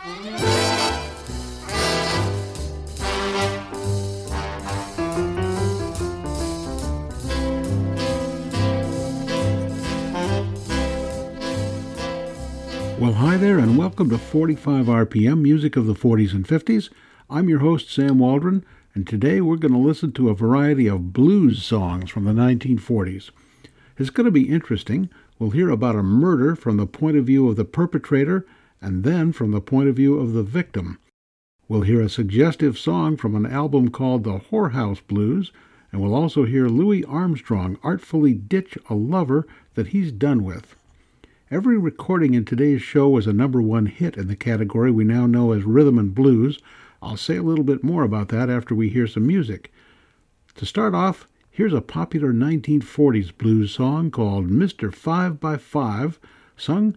Well, hi there, and welcome to 45 RPM, music of the 40s and 50s. I'm your host, Sam Waldron, and today we're going to listen to a variety of blues songs from the 1940s. It's going to be interesting. We'll hear about a murder from the point of view of the perpetrator and then from the point of view of the victim. We'll hear a suggestive song from an album called The Whorehouse Blues, and we'll also hear Louis Armstrong artfully ditch a lover that he's done with. Every recording in today's show was a number one hit in the category we now know as rhythm and blues. I'll say a little bit more about that after we hear some music. To start off, here's a popular 1940s blues song called Mr. Five by Five, sung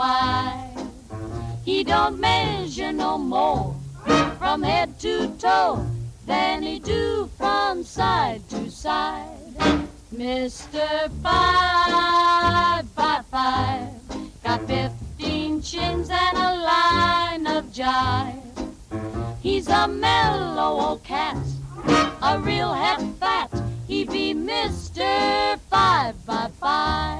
why he don't measure no more from head to toe than he do from side to side. Mr. Five by Five got fifteen chins and a line of jive. He's a mellow old cat, a real head fat. He be Mr. Five by Five.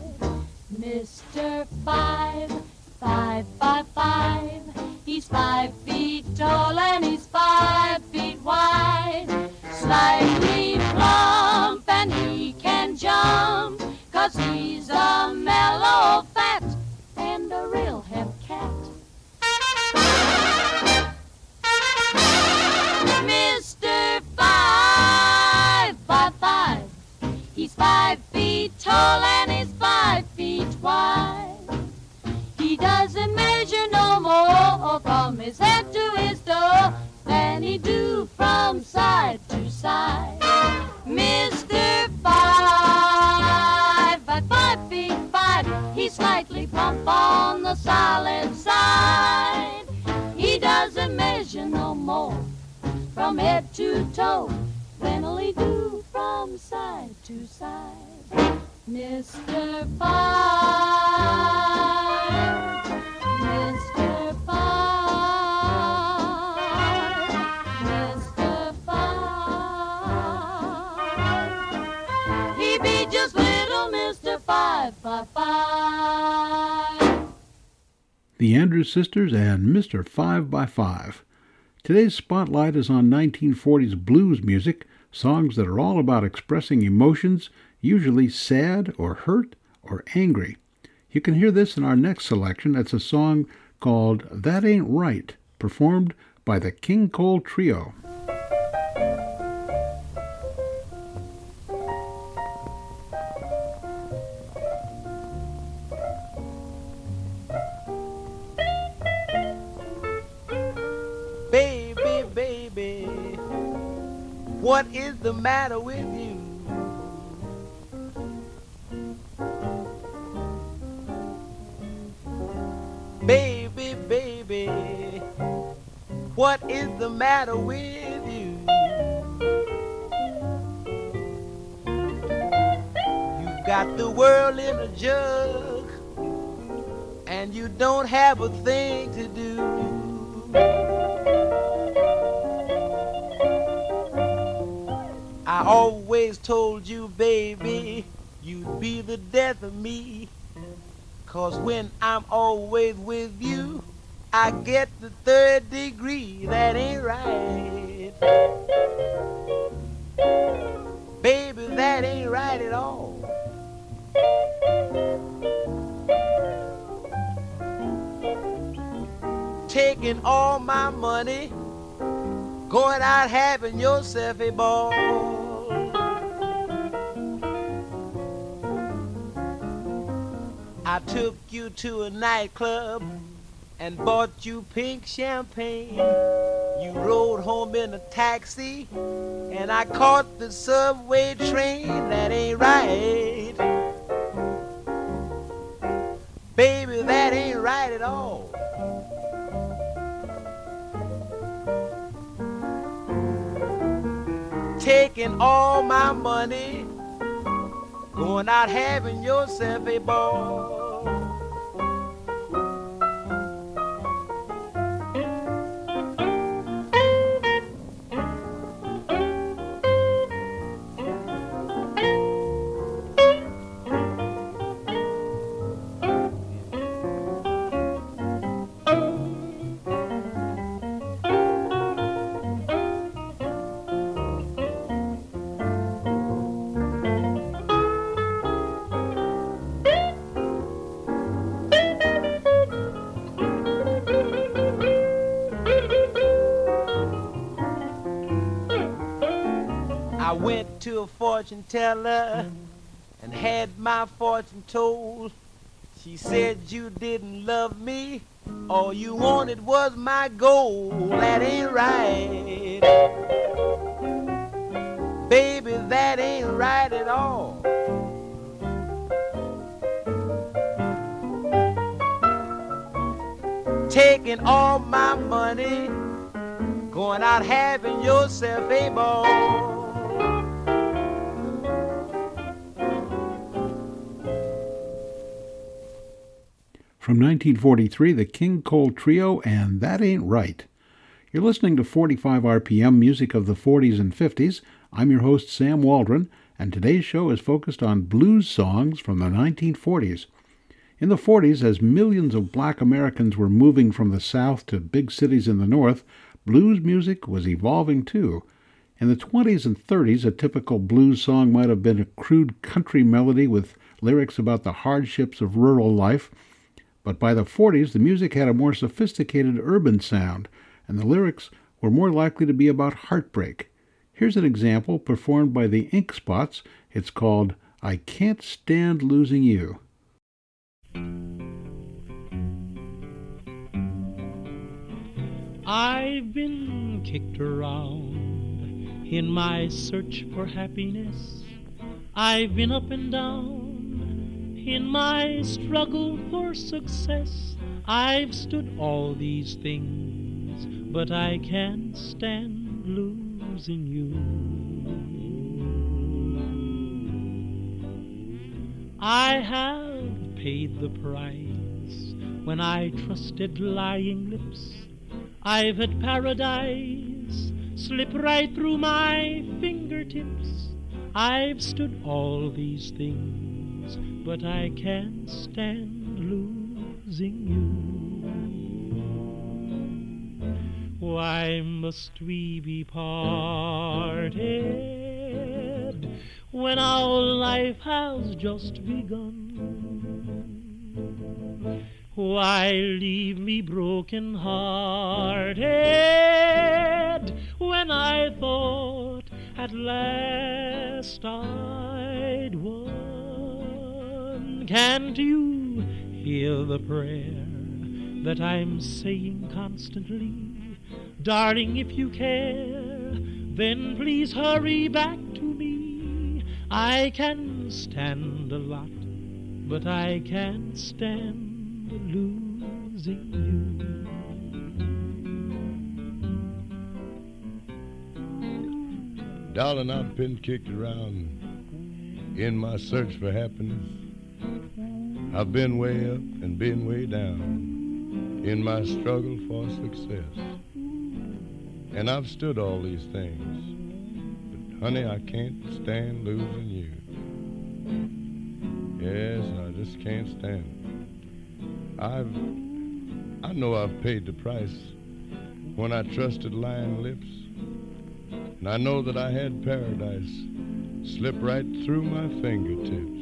Mr. Five, five, five, five. He's five feet tall and he's five feet wide. Slightly plump and he can jump, cause he's a mellow Why He doesn't measure no more from his head to his toe than he do from side to side. Mr. Five by five feet five, he's slightly plump on the solid side. He doesn't measure no more from head to toe than he do from side to side. Andrews Sisters, and Mr. Five by Five. Today's spotlight is on 1940s blues music, songs that are all about expressing emotions, usually sad or hurt or angry. You can hear this in our next selection. It's a song called That Ain't Right, performed by the King Cole Trio. Baby, baby, what is the matter with you? What is the matter with you? You got the world in a jug, and you don't have a thing to do. I always told you, baby, you'd be the death of me. Cause when I'm always with you, I get the third degree. That ain't right. Baby, that ain't right at all. Taking all my money, going out having yourself a ball. I took you to a nightclub and bought you pink champagne. You rode home in a taxi, and I caught the subway train. That ain't right. Baby, that ain't right at all. Taking all my money, going out having yourself a ball. A fortune teller and had my fortune told. She said you didn't love me, all you wanted was my gold. That ain't right. Baby, that ain't right at all. Taking all my money, going out having yourself a ball. From 1943, the King Cole Trio and That Ain't Right. You're listening to 45 RPM music of the 40s and 50s. I'm your host, Sam Waldron, and today's show is focused on blues songs from the 1940s. In the 40s, as millions of black Americans were moving from the South to big cities in the North, blues music was evolving too. In the 20s and 30s, a typical blues song might have been a crude country melody with lyrics about the hardships of rural life. But by the 40s, the music had a more sophisticated urban sound, and the lyrics were more likely to be about heartbreak. Here's an example performed by the Ink Spots. It's called I Can't Stand Losing You. I've been kicked around in my search for happiness. I've been up and down in my struggle for success, I've stood all these things, but I can't stand losing you. I have paid the price when I trusted lying lips. I've had paradise slip right through my fingertips. I've stood all these things but I can't stand losing you. Why must we be parted when our life has just begun? Why leave me broken hearted when I thought at last I'd won? Can't you hear the prayer that I'm saying constantly? Darling, if you care, then please hurry back to me. I can stand a lot, but I can't stand losing you. Darling, I've been kicked around in my search for happiness. I've been way up and been way down in my struggle for success. And I've stood all these things, but honey, I can't stand losing you. Yes, I just can't stand. I've, I know I've paid the price when I trusted lying lips. And I know that I had paradise slip right through my fingertips.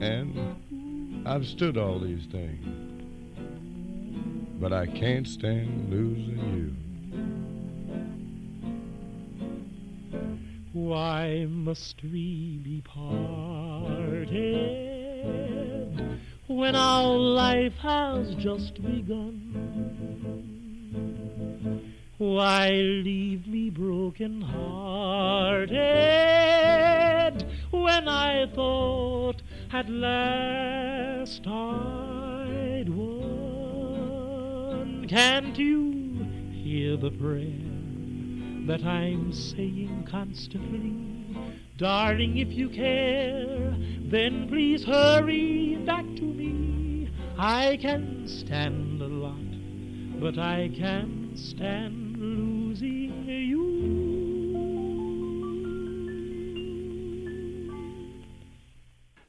And I've stood all these things. But I can't stand losing you. Why must we be parted? when our life has just begun. Why leave me broken hearted when I thought at last I'd won? Can't you hear the prayer that I'm saying constantly? Darling, if you care, then please hurry back to me. I can stand a lot, but I can't stand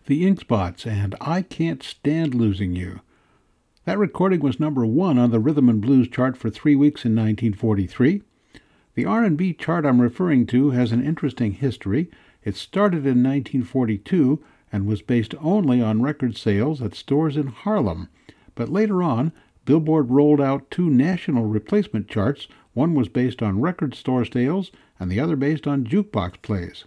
The Ink Spots and I Can't Stand Losing You. That recording was number one on the Rhythm and Blues chart for three weeks in 1943. The R&B chart I'm referring to has an interesting history it started in 1942 and was based only on record sales at stores in Harlem, but later on, Billboard rolled out two national replacement charts. One was based on record store sales and the other based on jukebox plays.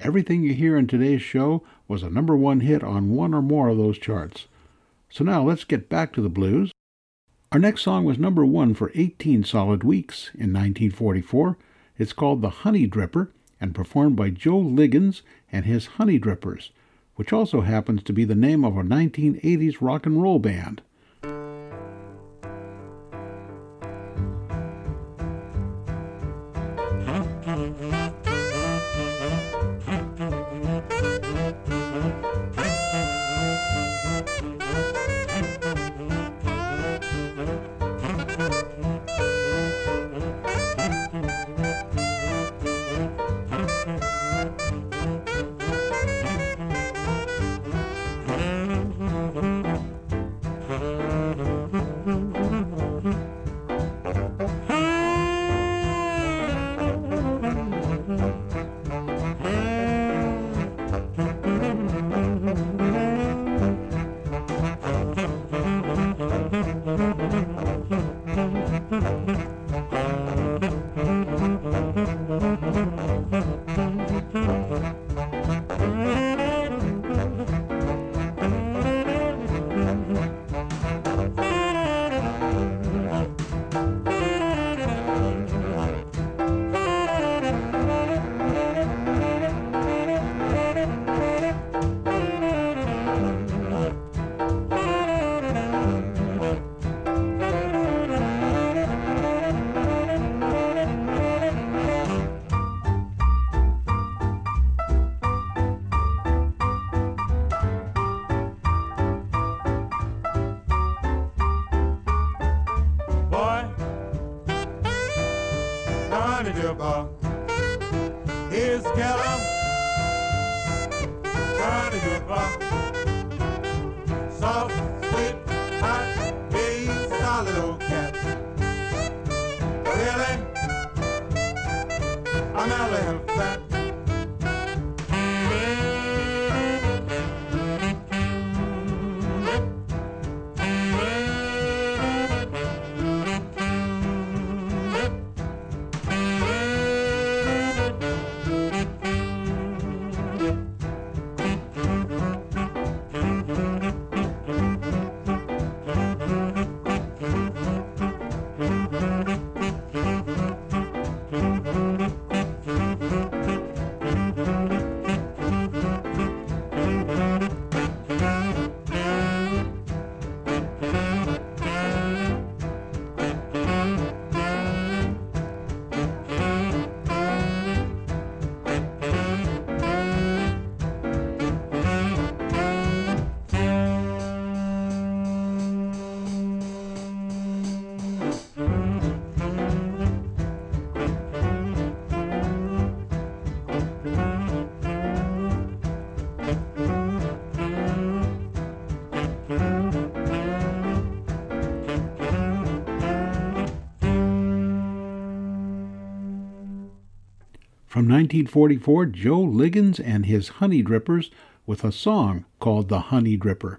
Everything you hear in today's show was a number one hit on one or more of those charts. So now let's get back to the blues. Our next song was number one for 18 solid weeks in 1944. It's called The Honey Dripper and performed by Joe Liggins and his Honey Drippers, which also happens to be the name of a 1980s rock and roll band. From 1944, Joe Liggins and his Honey Drippers with a song called The Honey Dripper.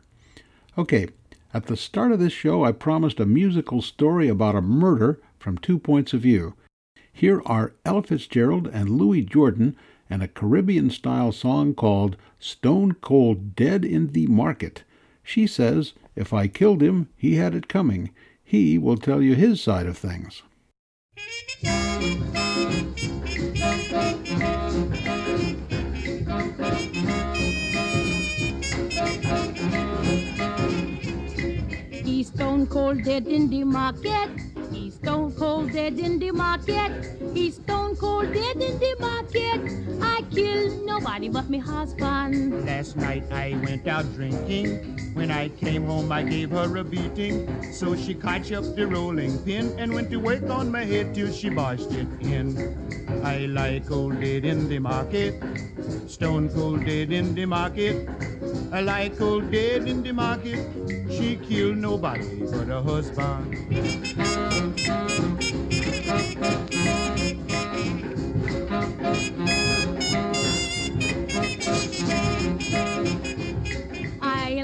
Okay, at the start of this show, I promised a musical story about a murder from two points of view. Here are Ella Fitzgerald and Louis Jordan and a Caribbean style song called Stone Cold Dead in the Market. She says, If I killed him, he had it coming. He will tell you his side of things. He's stone cold dead in the market. He's stone cold dead in the market. He's stone cold dead in the market. I killed nobody but me husband. Last night I went out drinking. When I came home, I gave her a beating. So she caught up the rolling pin and went to work on my head till she bashed it in. I like cold dead in the market. Stone cold dead in the market. I like cold dead in the market. She killed nobody but her husband.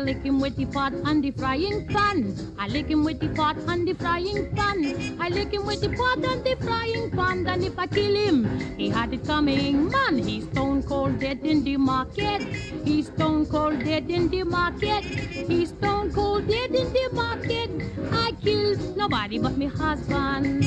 Lick him with the pot and the frying pan. I lick him with the pot and the frying pan. I lick him with the pot and the frying pan. And if I kill him, he had it coming. Man, he's stone cold dead in the market. He's stone cold dead in the market. He's stone cold dead in the market. I killed nobody but me husband.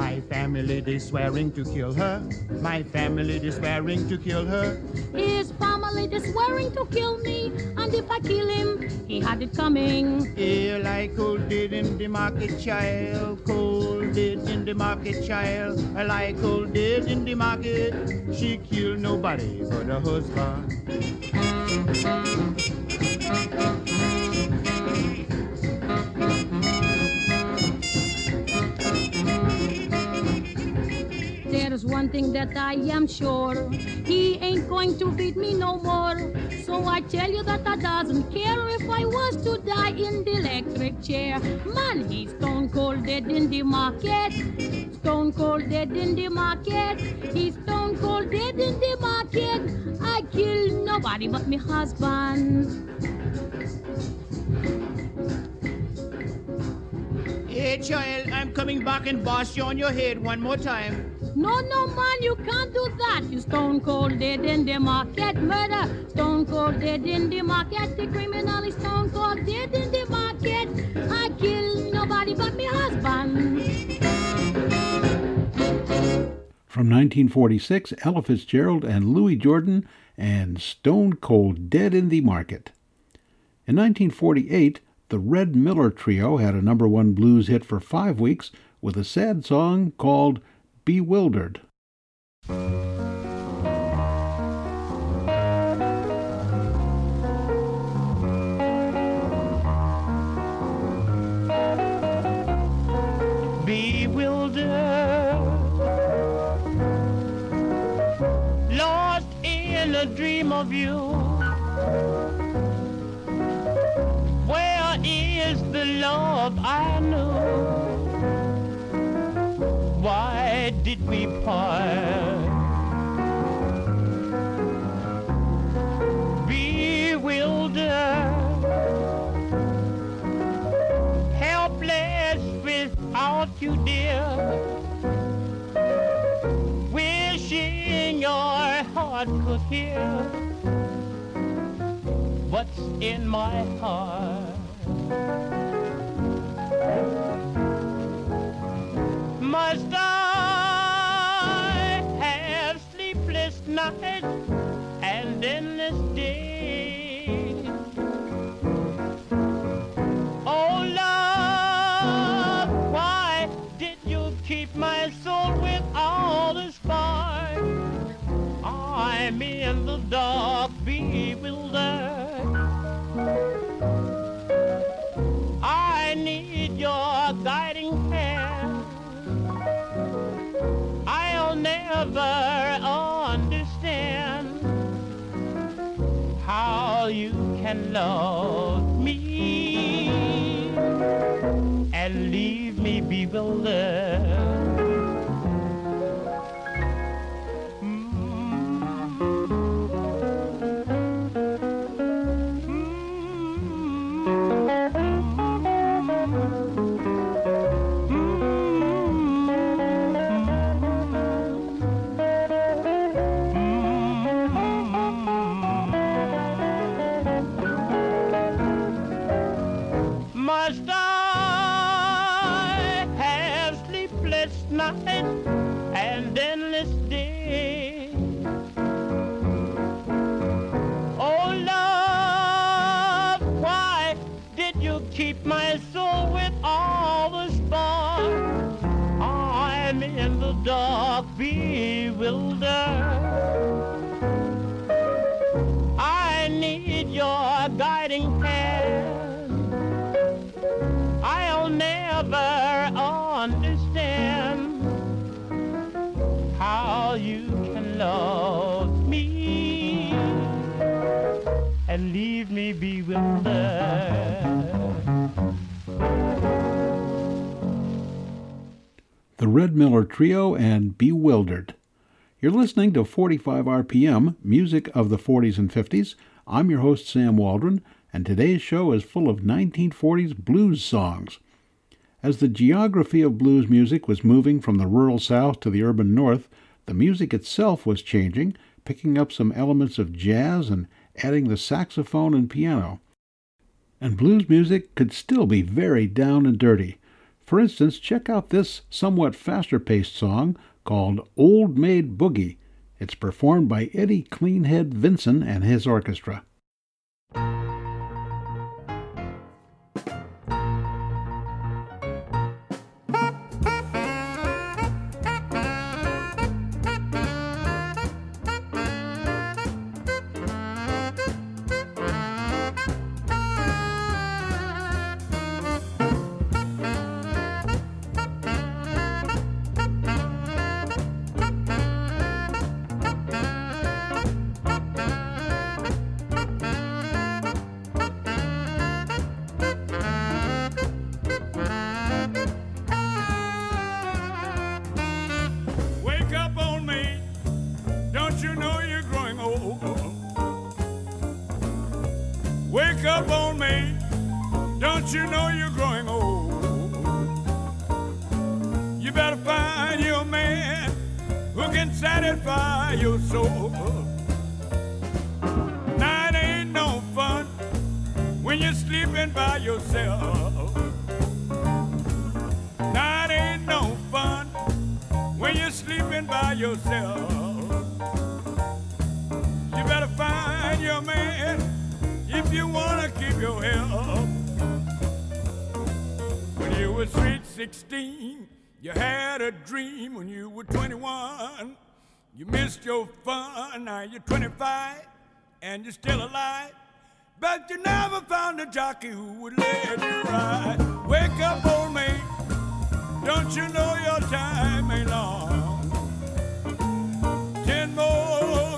My family they swearing to kill her. My family they swearing to kill her. His family is swearing to kill me, and if I kill him, he had it coming. Here like cold dead in the market, child. Cold dead in the market, child. Like cold dead in the market. She killed nobody but her husband. There's one thing that I am sure. He ain't going to beat me no more. So I tell you that I doesn't care if I was to die in the electric chair. Man, he's stone cold dead in the market. Stone cold dead in the market. He's stone cold dead in the market. I kill nobody but me husband. Hey, child, I'm coming back and boss you on your head one more time. No, no, man, you can't do that. You stone cold dead in the market. Murder, stone cold dead in the market. The criminal is stone cold dead in the market. I kill nobody but me husband. From 1946, Ella Fitzgerald and Louis Jordan and Stone Cold Dead in the Market. In 1948, the Red Miller Trio had a number one blues hit for five weeks with a sad song called Bewildered. bewildered, lost in a dream of you. Where is the love I knew? Did we part? Bewildered helpless without you, dear. Wishing your heart could hear what's in my heart. Must I nights and endless love me and leave me bewildered. The Red Miller Trio and Bewildered. You're listening to 45 RPM, music of the 40s and 50s. I'm your host, Sam Waldron, and today's show is full of 1940s blues songs. As the geography of blues music was moving from the rural South to the urban North, the music itself was changing, picking up some elements of jazz and adding the saxophone and piano. And blues music could still be very down and dirty. For instance, check out this somewhat faster paced song called Old Maid Boogie. It's performed by Eddie Cleanhead Vinson and his orchestra. You better find your man if you wanna keep your health. When you were sweet 16, you had a dream when you were 21. You missed your fun, now you're 25 and you're still alive. But you never found a jockey who would let you ride. Wake up, old mate. Don't you know your time ain't long? Ten more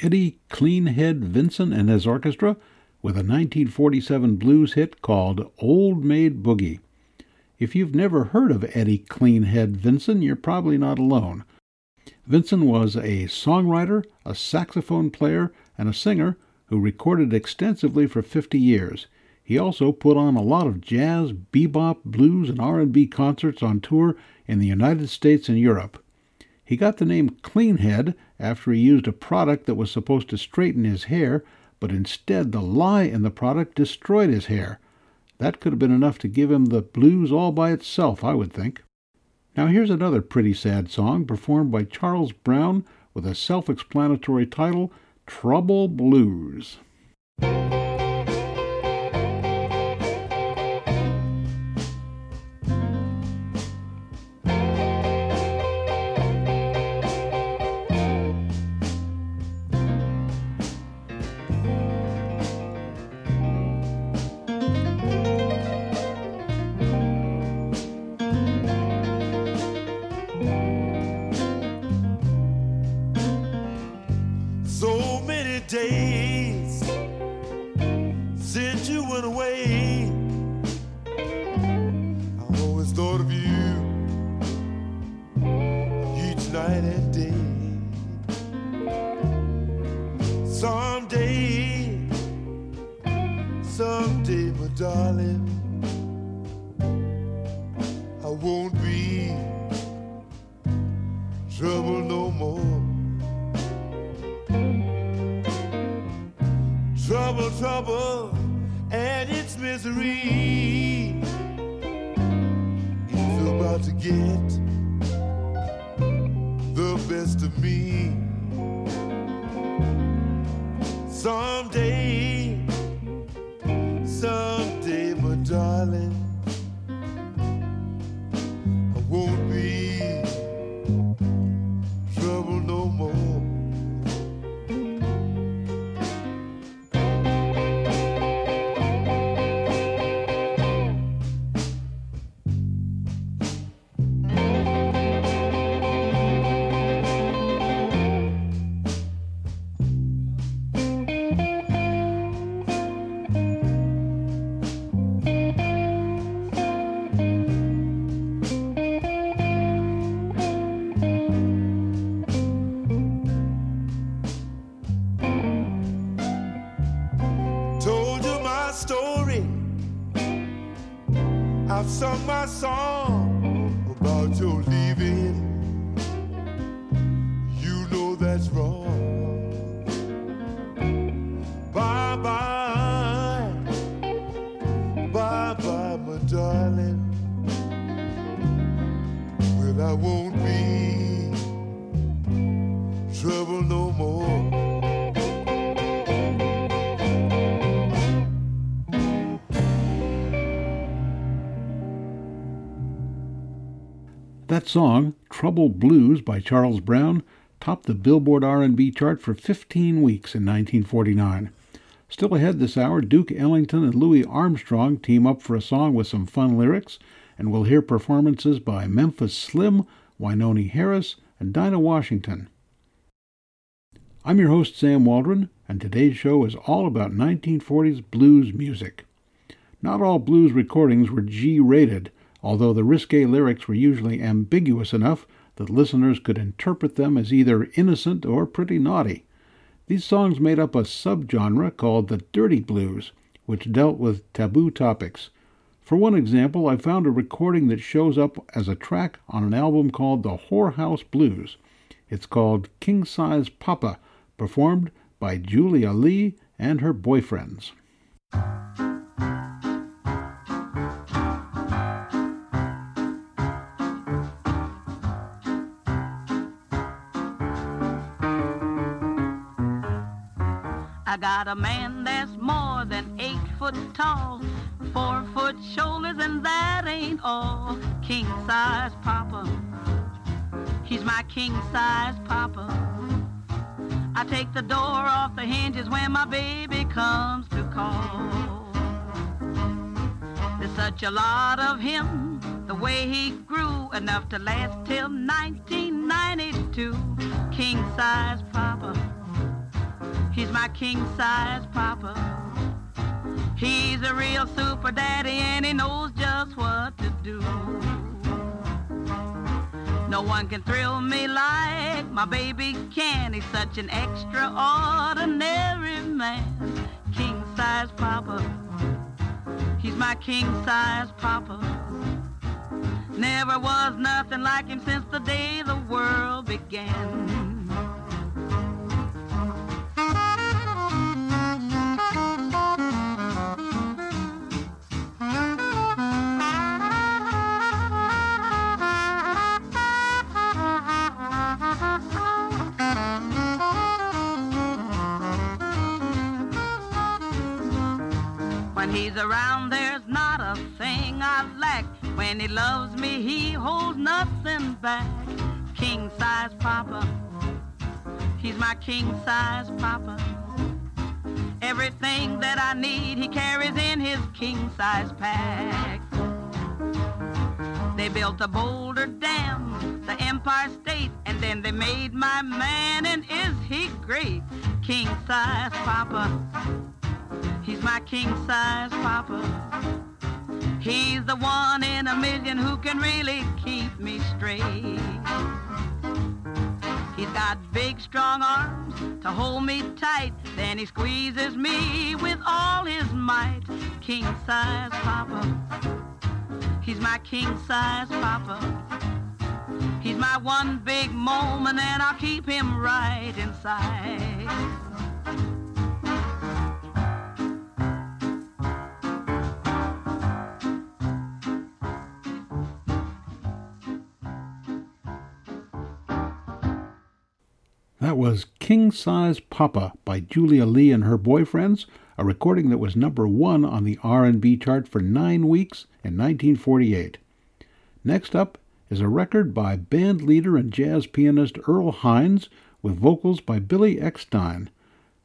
Eddie Cleanhead Vinson and his orchestra with a 1947 blues hit called Old Maid Boogie. If you've never heard of Eddie Cleanhead Vinson, you're probably not alone. Vinson was a songwriter, a saxophone player, and a singer who recorded extensively for 50 years. He also put on a lot of jazz, bebop, blues, and R&B concerts on tour in the United States and Europe. He got the name Cleanhead after he used a product that was supposed to straighten his hair, but instead the lye in the product destroyed his hair. That could have been enough to give him the blues all by itself, I would think. Now here's another pretty sad song performed by Charles Brown with a self explanatory title Trouble Blues. Song, Trouble Blues by Charles Brown, topped the Billboard R&B chart for 15 weeks in 1949. Still ahead this hour, Duke Ellington and Louis Armstrong team up for a song with some fun lyrics, and we'll hear performances by Memphis Slim, Wynonie Harris, and Dinah Washington. I'm your host, Sam Waldron, and today's show is all about 1940s blues music. Not all blues recordings were G rated, although the risque lyrics were usually ambiguous enough that listeners could interpret them as either innocent or pretty naughty. These songs made up a subgenre called the dirty blues, which dealt with taboo topics. For one example, I found a recording that shows up as a track on an album called The Whorehouse Blues. It's called King Size Papa, performed by Julia Lee and her boyfriends. Got a man that's more than eight foot tall, four foot shoulders, and that ain't all. King size papa, he's my king size papa. I take the door off the hinges when my baby comes to call. There's such a lot of him, the way he grew, enough to last till 1992. King size papa. He's my king size papa. He's a real super daddy and he knows just what to do. No one can thrill me like my baby can. He's such an extraordinary man. King size papa. He's my king size papa. Never was nothing like him since the day the world began. When he's around, there's not a thing I lack. When he loves me, he holds nothing back. King size papa, he's my king size papa. Everything that I need, he carries in his king size pack. They built a Boulder Dam, the Empire State, and then they made my man, and is he great? King size papa. He's my king size papa. He's the one in a million who can really keep me straight. He's got big, strong arms to hold me tight. Then he squeezes me with all his might. King size papa. He's my king size papa. He's my one big moment and I'll keep him right inside. That was King Size Papa by Julia Lee and her boyfriends, a recording that was number 1 on the R&B chart for 9 weeks in 1948. Next up is a record by band leader and jazz pianist Earl Hines with vocals by Billy Eckstine.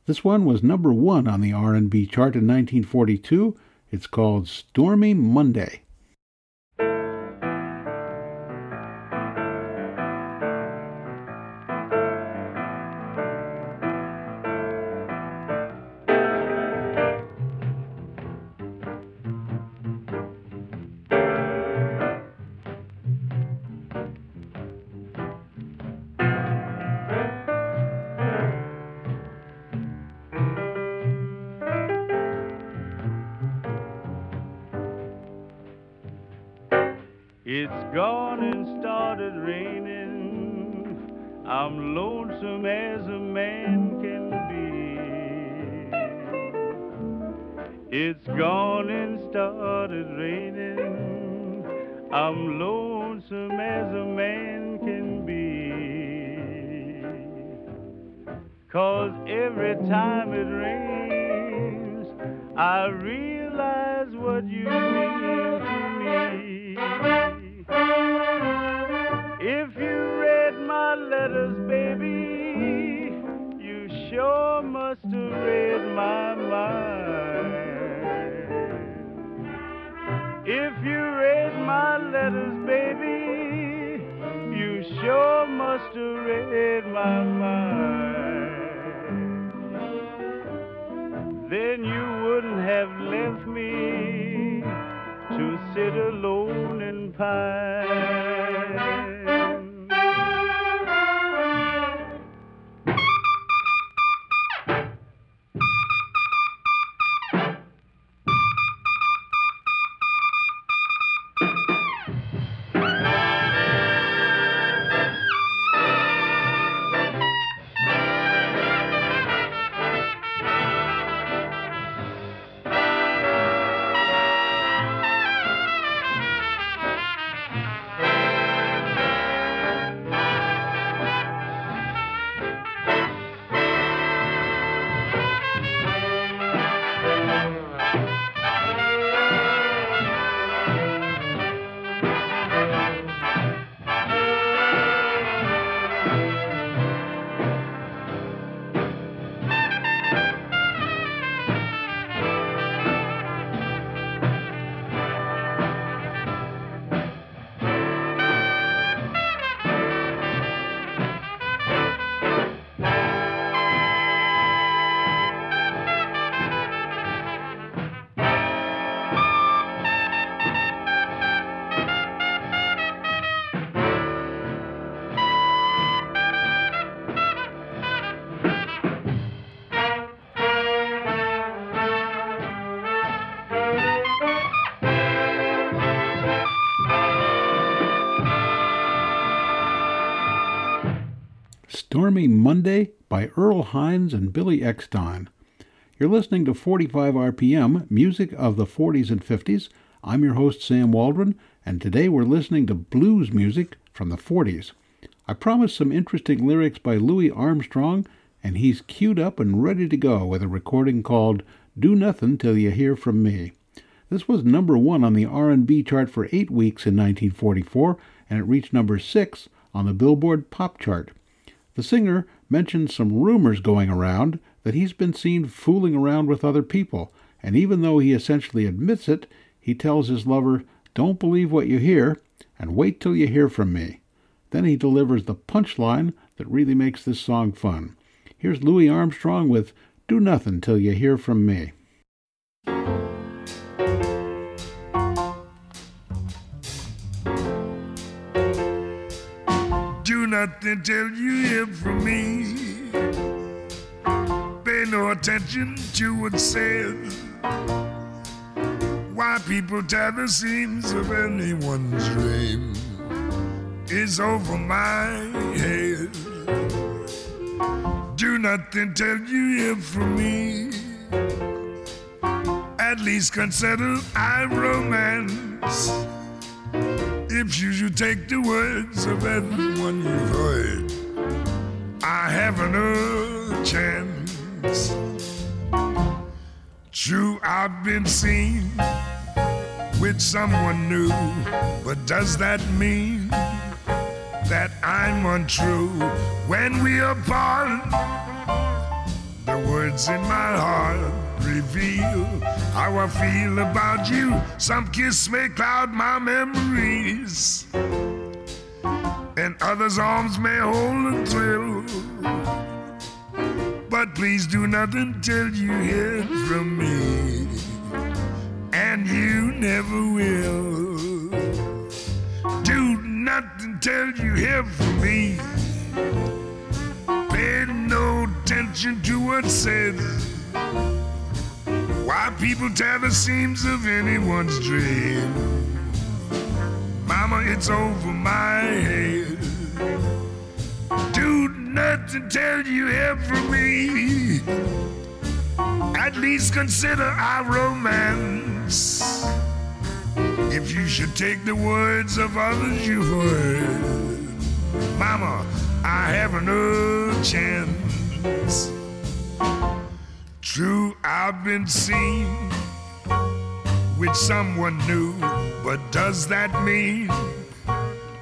This one was number 1 on the R&B chart in 1942. It's called Stormy Monday. Raining. I'm lonesome as a man can be. It's gone and started raining. I'm lonesome as a man can be. Cause every time Stormy Monday by Earl Hines and Billy Eckstine. You're listening to 45 RPM, music of the 40s and 50s. I'm your host, Sam Waldron, and today we're listening to blues music from the 40s. I promised some interesting lyrics by Louis Armstrong, and he's queued up and ready to go with a recording called Do Nothing Till You Hear From Me. This was number one on the R&B chart for eight weeks in 1944, and it reached number six on the Billboard Pop chart. The singer mentions some rumors going around that he's been seen fooling around with other people, and even though he essentially admits it, he tells his lover, Don't believe what you hear, and wait till you hear from me. Then he delivers the punchline that really makes this song fun. Here's Louis Armstrong with Do Nothing Till You Hear From Me. Nothing till you hear from me. Pay no attention to what's said. Why people tear the seams of anyone's dream is over my head. Do nothing till you hear from me. At least consider I romance if you should take the words of everyone you've heard, I have another chance. True, I've been seen with someone new, but does that mean that I'm untrue when we are apart? Words in my heart reveal how I feel about you. Some kiss may cloud my memories, and others' arms may hold a thrill. But please do nothing till you hear from me, and you never will. Do nothing till you hear from me. Pay no attention to what's said why people tear the seams of anyone's dream? Mama, it's over my head. Do nothing till you hear from me. At least consider our romance. If you should take the words of others you've heard, Mama, I have no chance. True, I've been seen with someone new, but does that mean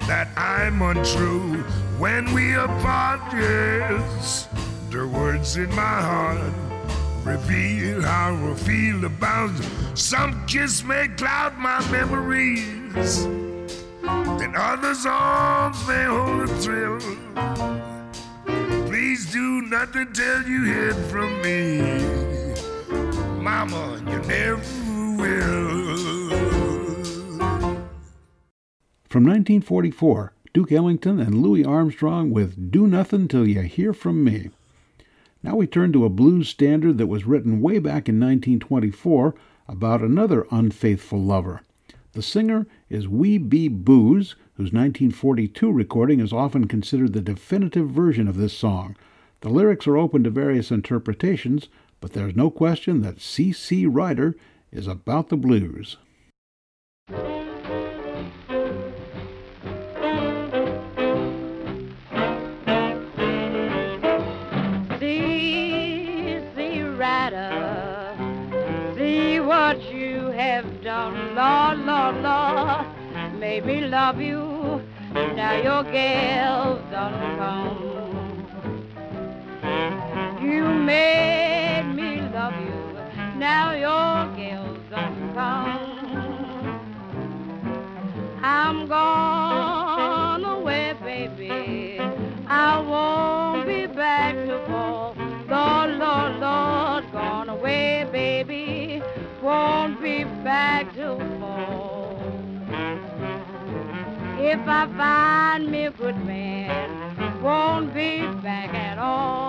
that I'm untrue? When we apart? Yes, the words in my heart reveal how I feel about some kiss may cloud my memories, and others' arms may hold a thrill do nothing till you hear from me. Mama, you never will. From 1944, Duke Ellington and Louis Armstrong with Do Nothing Till You Hear From Me. Now we turn to a blues standard that was written way back in 1924 about another unfaithful lover. The singer is Wee Bea Booze, whose 1942 recording is often considered the definitive version of this song, the lyrics are open to various interpretations, but there's no question that C.C. Rider is about the blues. Have done, Lord, Lord, Lord, made me love you. Now your gal's done come. You made me love you. Now your girl's gonna come. I'm gone If I find me a good man, won't be back at all.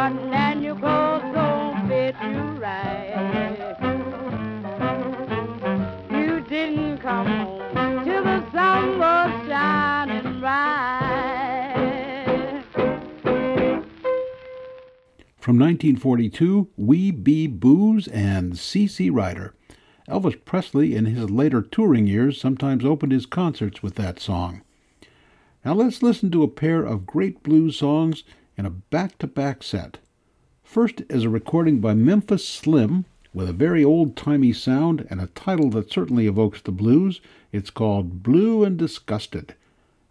cotton and your clothes don't fit you right. You didn't come home till the sun was shining bright. From 1942, Wee Bea Booze and C.C. Rider. Elvis Presley, in his later touring years, sometimes opened his concerts with that song. Now let's listen to a pair of great blues songs in a back to back set. First is a recording by Memphis Slim with a very old timey sound and a title that certainly evokes the blues. It's called Blue and Disgusted.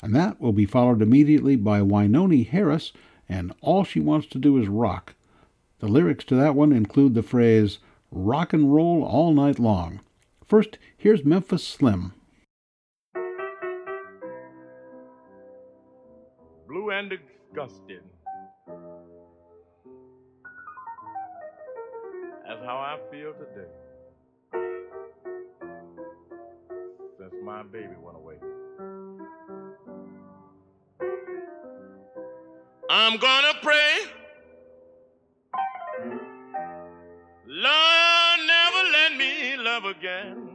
And that will be followed immediately by Wynonie Harris and All She Wants to Do Is Rock. The lyrics to that one include the phrase, rock and roll all night long. First, here's Memphis Slim. Blue and disgusted. That's how I feel today. Since my baby went away. I'm gonna pray. Lord, never let me love again.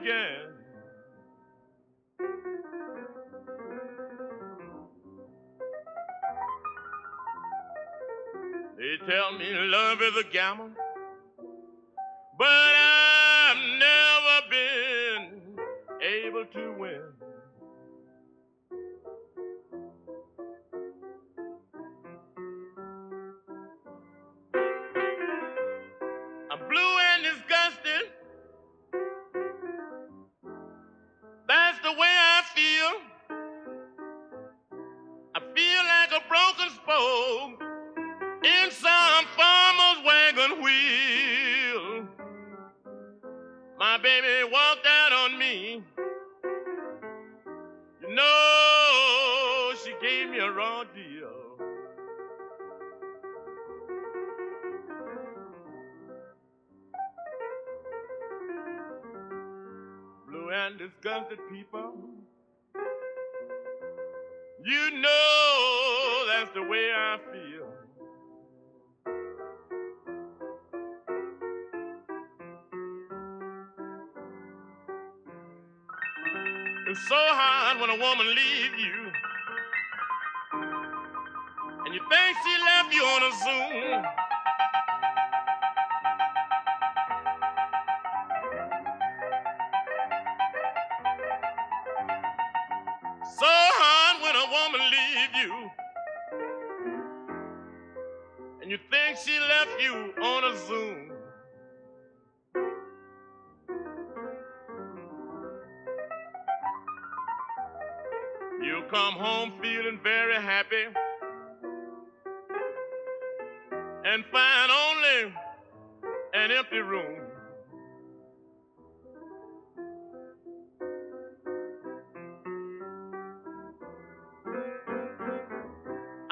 Again. They tell me love is a gamble, people. You know that's the way I feel. It's so hard when a woman leave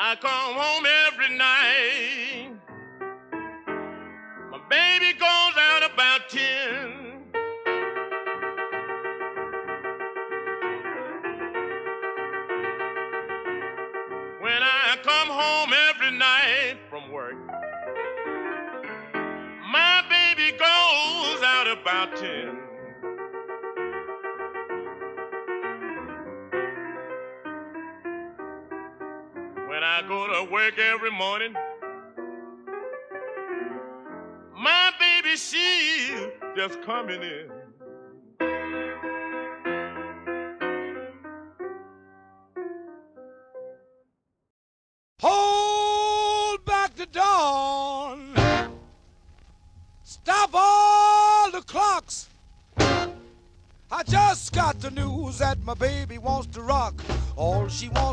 I come home every night. My baby goes out about 10. When I come home every night from work, my baby goes out about 10. Work every morning, my baby, she's just coming in. Hold back the dawn. Stop all the clocks. I just got the news that my baby wants to rock. All she wants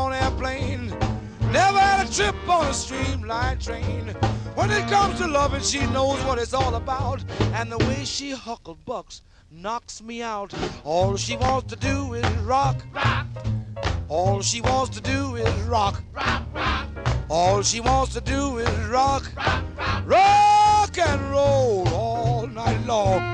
on airplane. Never had a trip on a streamline train. When it comes to loving, she knows what it's all about. And the way she huckle bucks knocks me out. All she wants to do is rock. rock. All she wants to do is rock. rock, rock. All she wants to do is rock. Rock, rock. rock and roll all night long.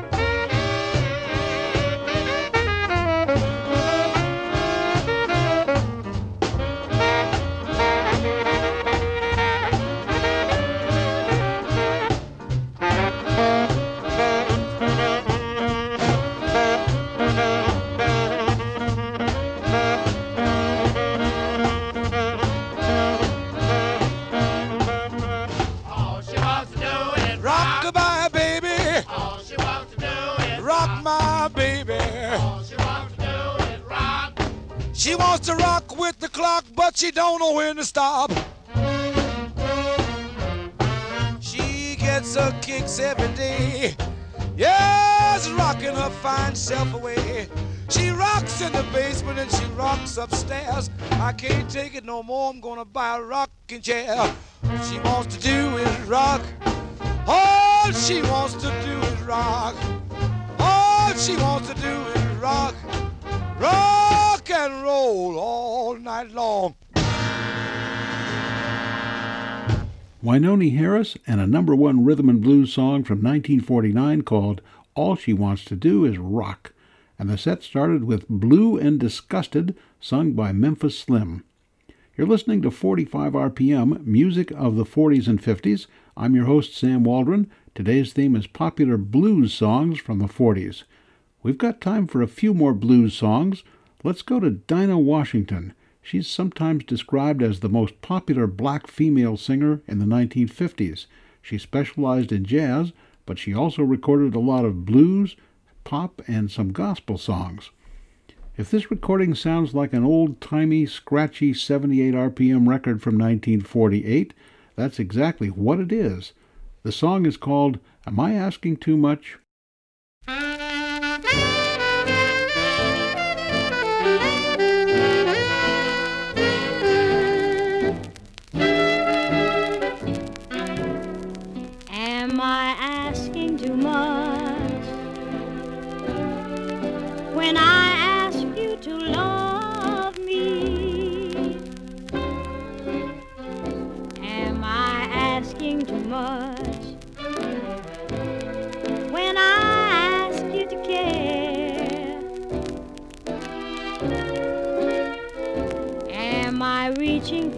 She wants to rock with the clock, but she don't know when to stop. She gets her kicks every day. Yes, rocking her fine self away. She rocks in the basement and she rocks upstairs. I can't take it no more. I'm gonna buy a rocking chair. What she wants to do is rock. All she wants to do is rock. All she wants to do is rock. Rock and roll all night long. Wynonie Harris and a number one rhythm and blues song from 1949 called All She Wants to Do Is Rock. And the set started with Blue and Disgusted, sung by Memphis Slim. You're listening to 45 RPM, music of the 40s and 50s. I'm your host, Sam Waldron. Today's theme is popular blues songs from the 40s. We've got time for a few more blues songs. Let's go to Dinah Washington. She's sometimes described as the most popular black female singer in the 1950s. She specialized in jazz, but she also recorded a lot of blues, pop, and some gospel songs. If this recording sounds like an old timey, scratchy 78 RPM record from 1948, that's exactly what it is. The song is called Am I Asking Too Much?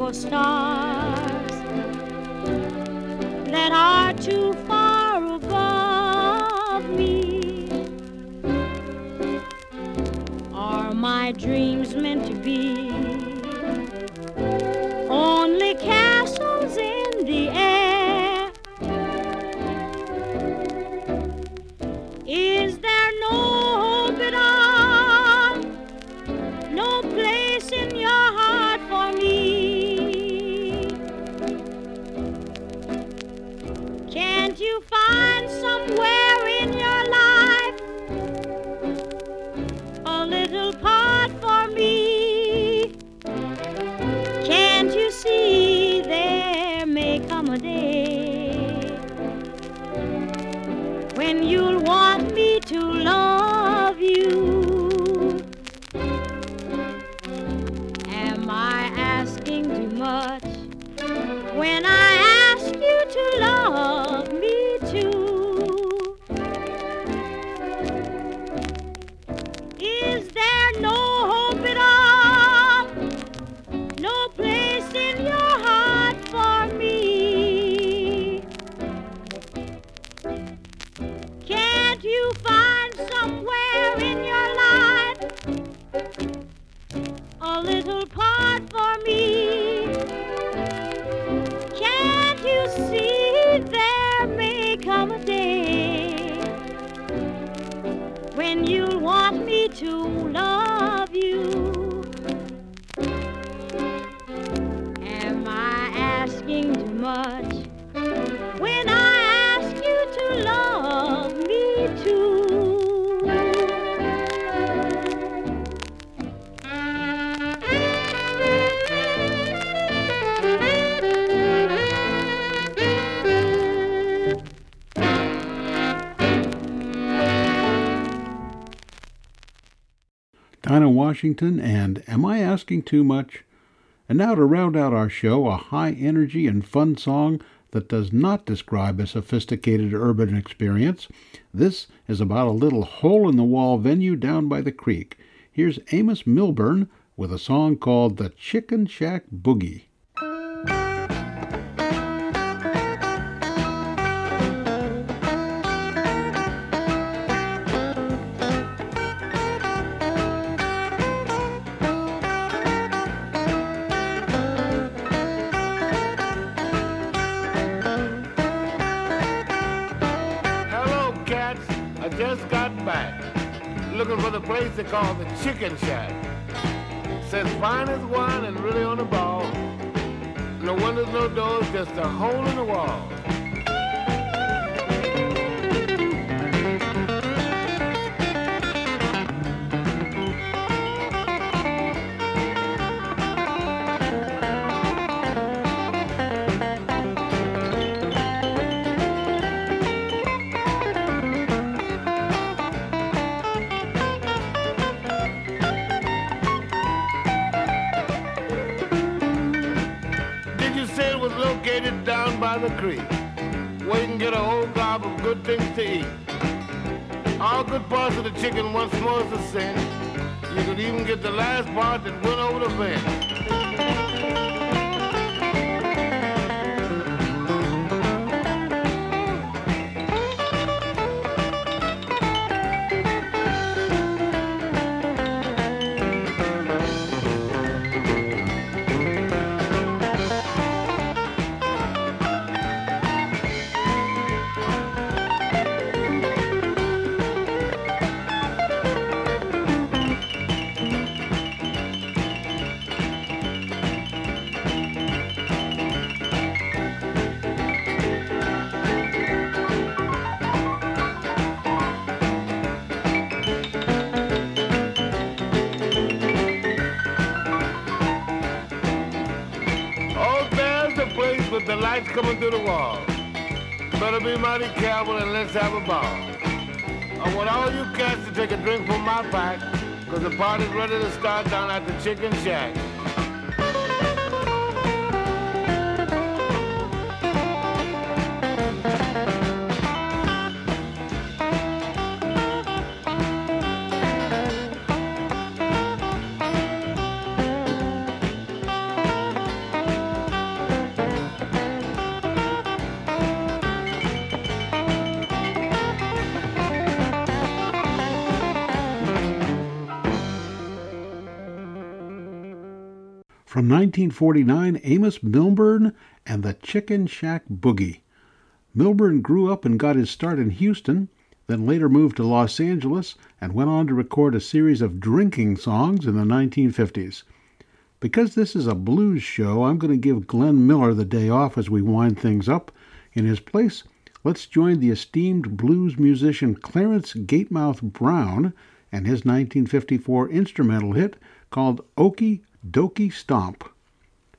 For stars that are too far above me? Are my dreams somewhere Washington and Am I Asking Too Much? And now to round out our show, a high energy and fun song that does not describe a sophisticated urban experience. This is about a little hole in the wall venue down by the creek. Here's Amos Milburn with a song called The Chicken Shack Boogie. Chicken Shack. The lights coming through the wall. Better be mighty careful and let's have a ball. I want all you cats to take a drink from my pack, cause the party's ready to start down at the Chicken Shack. From 1949, Amos Milburn and the Chicken Shack Boogie. Milburn grew up and got his start in Houston, then later moved to Los Angeles and went on to record a series of drinking songs in the 1950s. Because this is a blues show, I'm going to give Glenn Miller the day off as we wind things up. In his place, let's join the esteemed blues musician Clarence Gatemouth Brown and his 1954 instrumental hit called Okie Dokie Stomp.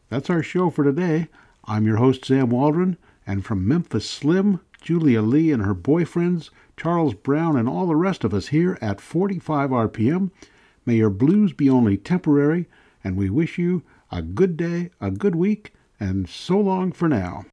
That's our show for today. I'm your host, Sam Waldron, and from Memphis Slim, Julia Lee and her boyfriends, Charles Brown, and all the rest of us here at 45 RPM, may your blues be only temporary, and we wish you a good day, a good week, and so long for now.